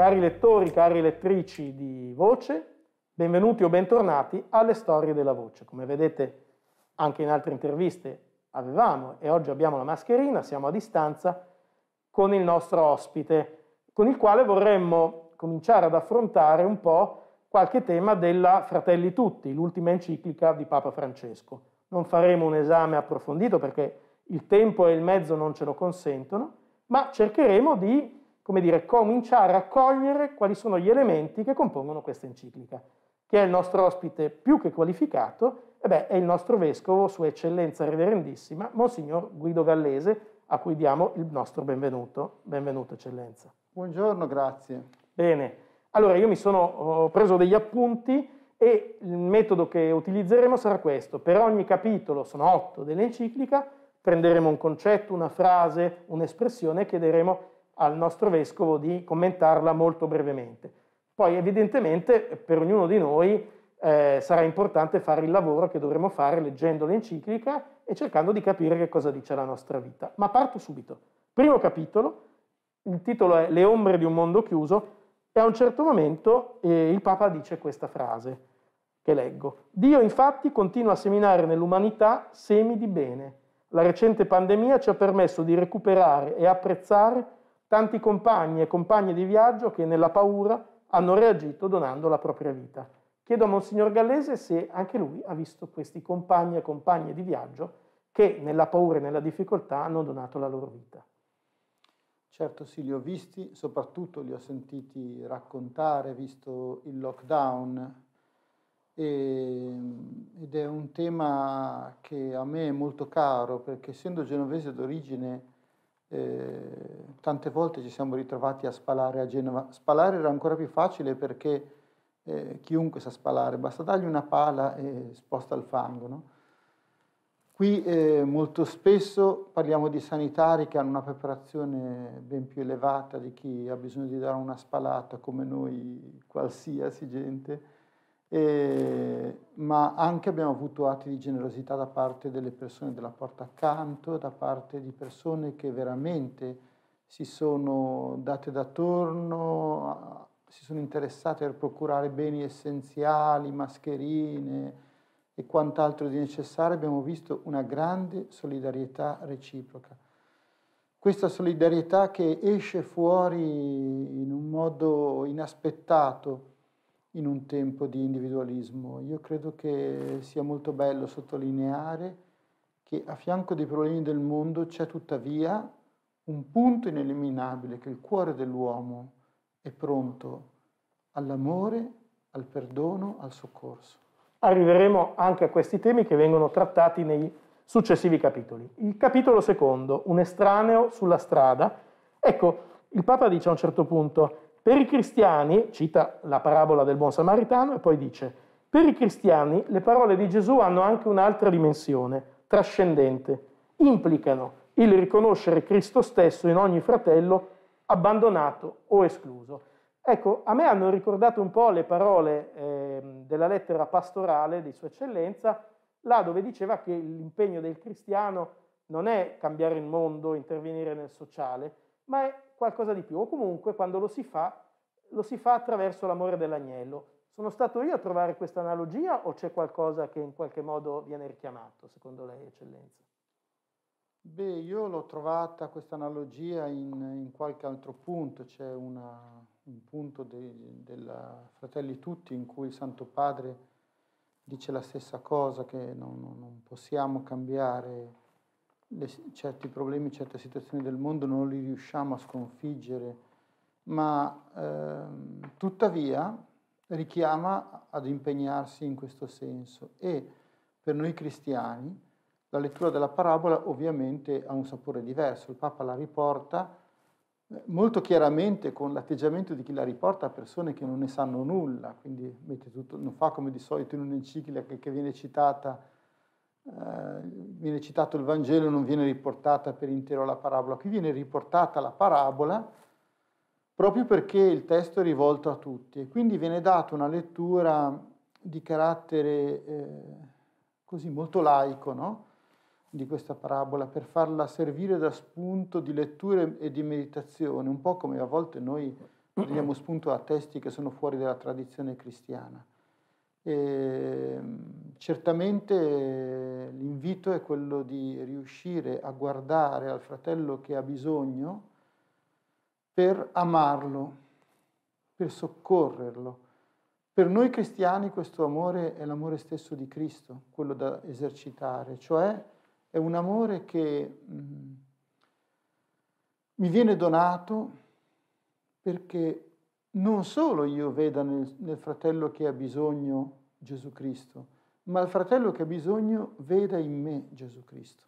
Cari lettori, cari lettrici di voce, benvenuti o bentornati alle storie della voce. Come vedete anche in altre interviste avevamo e oggi abbiamo la mascherina, siamo a distanza con il nostro ospite, con il quale vorremmo cominciare ad affrontare un po' qualche tema della Fratelli Tutti, l'ultima enciclica di Papa Francesco. Non faremo un esame approfondito perché il tempo e il mezzo non ce lo consentono, ma cercheremo di come dire, cominciare a cogliere quali sono gli elementi che compongono questa enciclica. Chi è il nostro ospite più che qualificato? E beh, è il nostro vescovo, Sua Eccellenza Reverendissima, Monsignor Guido Gallese, a cui diamo il nostro benvenuto. Benvenuto, Eccellenza. Buongiorno, grazie. Bene, allora io mi sono preso degli appunti e il metodo che utilizzeremo sarà questo. Per ogni capitolo, sono otto dell'enciclica, prenderemo un concetto, una frase, un'espressione e chiederemo al nostro vescovo di commentarla molto brevemente. Poi evidentemente per ognuno di noi eh, sarà importante fare il lavoro che dovremo fare leggendo l'enciclica e cercando di capire che cosa dice la nostra vita. Ma parto subito. Primo capitolo, il titolo è Le ombre di un mondo chiuso e a un certo momento eh, il Papa dice questa frase che leggo. Dio infatti continua a seminare nell'umanità semi di bene. La recente pandemia ci ha permesso di recuperare e apprezzare tanti compagni e compagne di viaggio che nella paura hanno reagito donando la propria vita. Chiedo a Monsignor Gallese se anche lui ha visto questi compagni e compagne di viaggio che nella paura e nella difficoltà hanno donato la loro vita. Certo sì, li ho visti, soprattutto li ho sentiti raccontare, visto il lockdown, e, ed è un tema che a me è molto caro perché essendo genovese d'origine eh, tante volte ci siamo ritrovati a spalare a Genova. Spalare era ancora più facile perché eh, chiunque sa spalare, basta dargli una pala e sposta il fango. No? Qui eh, molto spesso parliamo di sanitari che hanno una preparazione ben più elevata di chi ha bisogno di dare una spalata come noi, qualsiasi gente eh, ma anche abbiamo avuto atti di generosità da parte delle persone della porta accanto, da parte di persone che veramente si sono date da torno, si sono interessate per procurare beni essenziali, mascherine e quant'altro di necessario, abbiamo visto una grande solidarietà reciproca. Questa solidarietà che esce fuori in un modo inaspettato in un tempo di individualismo. Io credo che sia molto bello sottolineare che a fianco dei problemi del mondo c'è tuttavia un punto ineliminabile, che il cuore dell'uomo è pronto all'amore, al perdono, al soccorso. Arriveremo anche a questi temi che vengono trattati nei successivi capitoli. Il capitolo secondo, un estraneo sulla strada. Ecco, il Papa dice a un certo punto, per i cristiani, cita la parabola del buon samaritano e poi dice, per i cristiani le parole di Gesù hanno anche un'altra dimensione, trascendente. Implicano il riconoscere Cristo stesso in ogni fratello abbandonato o escluso. Ecco, a me hanno ricordato un po' le parole eh, della lettera pastorale di Sua Eccellenza, là dove diceva che l'impegno del cristiano non è cambiare il mondo, intervenire nel sociale, ma è qualcosa di più, o comunque quando lo si fa, lo si fa attraverso l'amore dell'agnello. Sono stato io a trovare questa analogia o c'è qualcosa che in qualche modo viene richiamato, secondo lei, Eccellenza? Beh, io l'ho trovata questa analogia in, in, qualche altro punto, c'è una, un punto del Fratelli Tutti in cui il Santo Padre dice la stessa cosa, che non, non possiamo cambiare le, certi problemi, certe situazioni del mondo non li riusciamo a sconfiggere, ma eh, tuttavia richiama ad impegnarsi in questo senso. E per noi cristiani la lettura della parabola ovviamente ha un sapore diverso, il Papa la riporta eh, molto chiaramente con l'atteggiamento di chi la riporta a persone che non ne sanno nulla, quindi tutto, non fa come di solito in un'enciclica che, che viene citata eh, viene citato il Vangelo, non viene riportata per intero la parabola. Qui viene riportata la parabola proprio perché il testo è rivolto a tutti e quindi viene data una lettura di carattere eh, così molto laico no? di questa parabola per farla servire da spunto di lettura e di meditazione, un po' come a volte noi prendiamo spunto a testi che sono fuori dalla tradizione cristiana. E, certamente l'invito è quello di riuscire a guardare al fratello che ha bisogno per amarlo, per soccorrerlo. Per noi cristiani questo amore è l'amore stesso di Cristo, quello da esercitare, cioè è un amore che mh, mi viene donato perché non solo io veda nel, nel fratello che ha bisogno Gesù Cristo, ma il fratello che ha bisogno veda in me Gesù Cristo.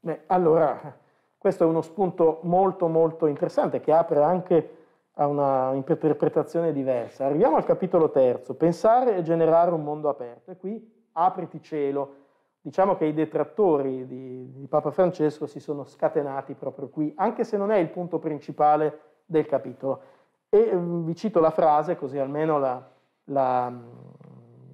Beh, allora, questo è uno spunto molto molto interessante che apre anche a una interpretazione diversa. Arriviamo al capitolo terzo, pensare e generare un mondo aperto. E qui apriti cielo. Diciamo che i detrattori di, di Papa Francesco si sono scatenati proprio qui, anche se non è il punto principale del capitolo. E mm, vi cito la frase, così almeno la, la,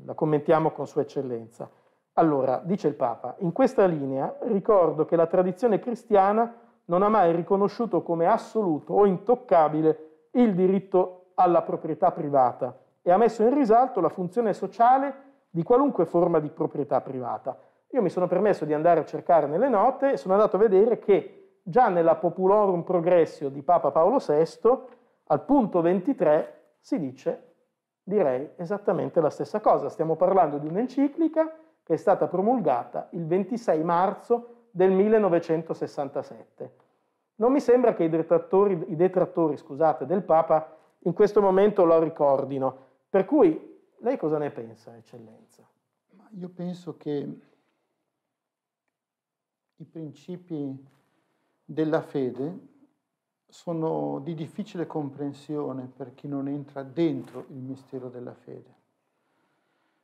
la commentiamo con Sua Eccellenza. Allora, dice il Papa, in questa linea ricordo che la tradizione cristiana non ha mai riconosciuto come assoluto o intoccabile il diritto alla proprietà privata e ha messo in risalto la funzione sociale di qualunque forma di proprietà privata. Io mi sono permesso di andare a cercare nelle note e sono andato a vedere che già nella Populorum Progressio di Papa Paolo VI, al punto 23, si dice, direi, esattamente la stessa cosa. Stiamo parlando di un'enciclica che è stata promulgata il 26 marzo del 1967. Non mi sembra che i detrattori, i detrattori scusate, del Papa in questo momento lo ricordino. Per cui, lei cosa ne pensa, Eccellenza? Io penso che i principi della fede sono di difficile comprensione per chi non entra dentro il mistero della fede.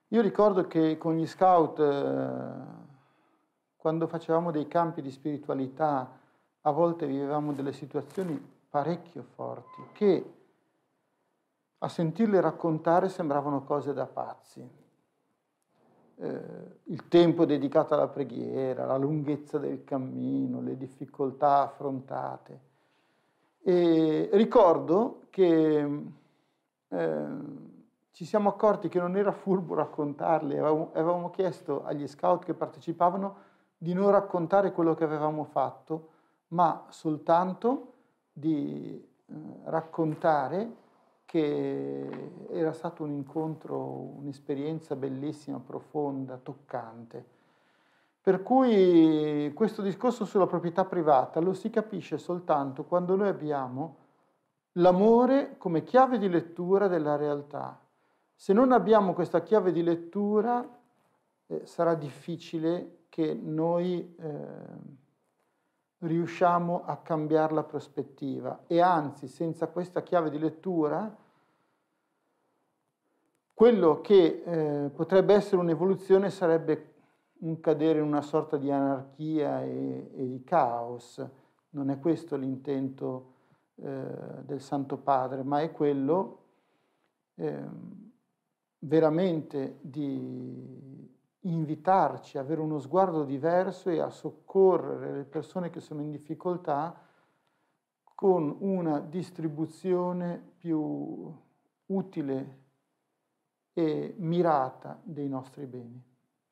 Io ricordo che con gli scout, eh, quando facevamo dei campi di spiritualità, a volte vivevamo delle situazioni parecchio forti che a sentirle raccontare sembravano cose da pazzi. Eh, il tempo dedicato alla preghiera, la lunghezza del cammino, le difficoltà affrontate. E ricordo che eh, ci siamo accorti che non era furbo raccontarli, avevamo, avevamo chiesto agli scout che partecipavano di non raccontare quello che avevamo fatto, ma soltanto di eh, raccontare che era stato un incontro, un'esperienza bellissima, profonda, toccante. Per cui questo discorso sulla proprietà privata lo si capisce soltanto quando noi abbiamo l'amore come chiave di lettura della realtà, se non abbiamo questa chiave di lettura, eh, sarà difficile che noi eh, riusciamo a cambiare la prospettiva e anzi, senza questa chiave di lettura, quello che eh, potrebbe essere un'evoluzione sarebbe un cadere in una sorta di anarchia e, e di caos. Non è questo l'intento eh, del Santo Padre, ma è quello eh, veramente di invitarci a avere uno sguardo diverso e a soccorrere le persone che sono in difficoltà con una distribuzione più utile e mirata dei nostri beni.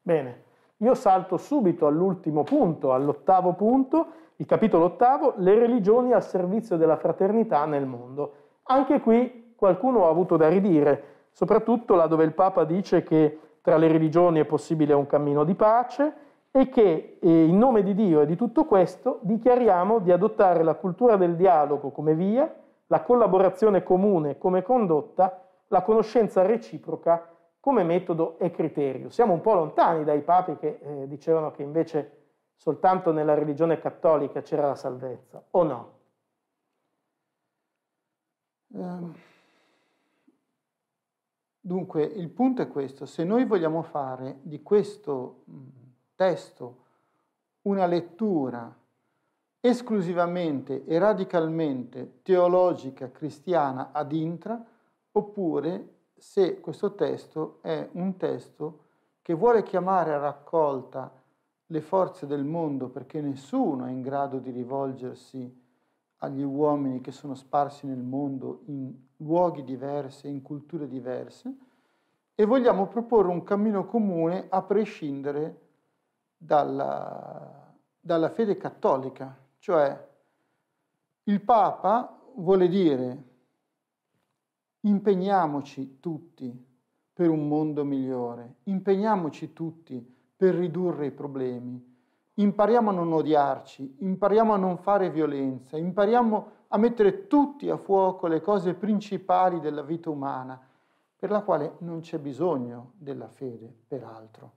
Bene, io salto subito all'ultimo punto, all'ottavo punto, il capitolo ottavo, le religioni al servizio della fraternità nel mondo. Anche qui qualcuno ha avuto da ridire soprattutto là dove il Papa dice che tra le religioni è possibile un cammino di pace e che eh, in nome di Dio e di tutto questo dichiariamo di adottare la cultura del dialogo come via, la collaborazione comune come condotta, la conoscenza reciproca come metodo e criterio. Siamo un po' lontani dai papi che eh, dicevano che invece soltanto nella religione cattolica c'era la salvezza, o no? Um. Dunque il punto è questo, se noi vogliamo fare di questo testo una lettura esclusivamente e radicalmente teologica cristiana ad intra, oppure se questo testo è un testo che vuole chiamare a raccolta le forze del mondo perché nessuno è in grado di rivolgersi agli uomini che sono sparsi nel mondo in luoghi diversi, in culture diverse, e vogliamo proporre un cammino comune a prescindere dalla, dalla fede cattolica, cioè il Papa vuole dire impegniamoci tutti per un mondo migliore, impegniamoci tutti per ridurre i problemi, impariamo a non odiarci, impariamo a non fare violenza, impariamo a mettere tutti a fuoco le cose principali della vita umana, per la quale non c'è bisogno della fede, peraltro.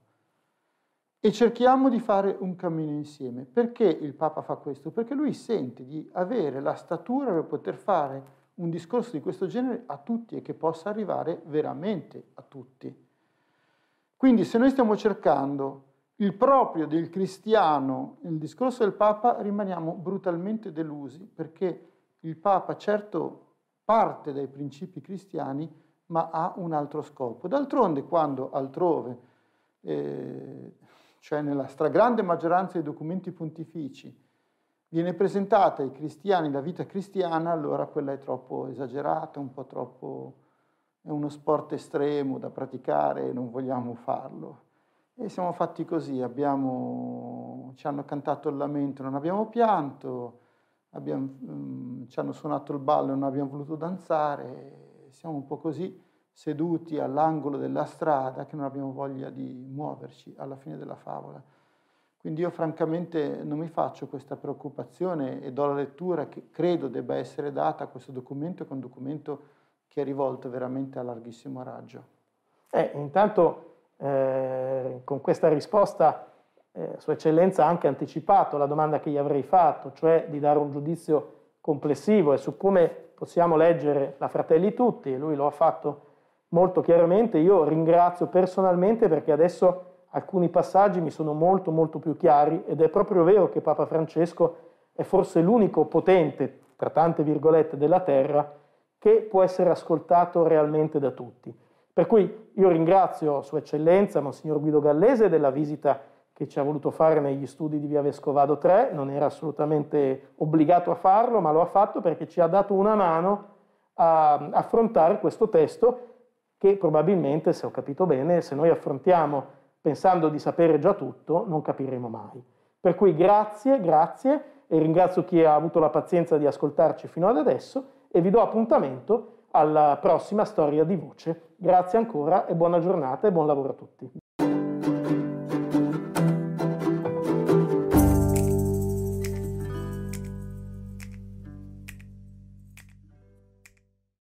E cerchiamo di fare un cammino insieme. Perché il Papa fa questo? Perché lui sente di avere la statura per poter fare un discorso di questo genere a tutti e che possa arrivare veramente a tutti. Quindi se noi stiamo cercando il proprio del cristiano nel discorso del Papa, rimaniamo brutalmente delusi, perché il Papa certo parte dai principi cristiani, ma ha un altro scopo. D'altronde, quando altrove, eh, cioè nella stragrande maggioranza dei documenti pontifici, viene presentata ai cristiani la vita cristiana, allora quella è troppo esagerata, un po' troppo... è uno sport estremo da praticare e non vogliamo farlo. E siamo fatti così, abbiamo, ci hanno cantato il lamento, non abbiamo pianto, abbiamo, um, ci hanno suonato il ballo, non abbiamo voluto danzare, siamo un po' così seduti all'angolo della strada che non abbiamo voglia di muoverci alla fine della favola. Quindi io francamente non mi faccio questa preoccupazione e do la lettura che credo debba essere data a questo documento, che è un documento che è rivolto veramente a larghissimo raggio. Eh, intanto eh, con questa risposta eh, Sua Eccellenza ha anche anticipato la domanda che gli avrei fatto, cioè di dare un giudizio complessivo e su come possiamo leggere la Fratelli Tutti, e lui lo ha fatto molto chiaramente. Io ringrazio personalmente perché adesso alcuni passaggi mi sono molto molto più chiari ed è proprio vero che Papa Francesco è forse l'unico potente, tra tante virgolette, della terra che può essere ascoltato realmente da tutti. Per cui io ringrazio Sua Eccellenza, Monsignor Guido Gallese, della visita che ci ha voluto fare negli studi di Via Vescovado 3, non era assolutamente obbligato a farlo, ma lo ha fatto perché ci ha dato una mano a affrontare questo testo che probabilmente, se ho capito bene, se noi affrontiamo pensando di sapere già tutto, non capiremo mai. Per cui grazie, grazie e ringrazio chi ha avuto la pazienza di ascoltarci fino ad adesso e vi do appuntamento alla prossima storia di voce. Grazie ancora e buona giornata e buon lavoro a tutti.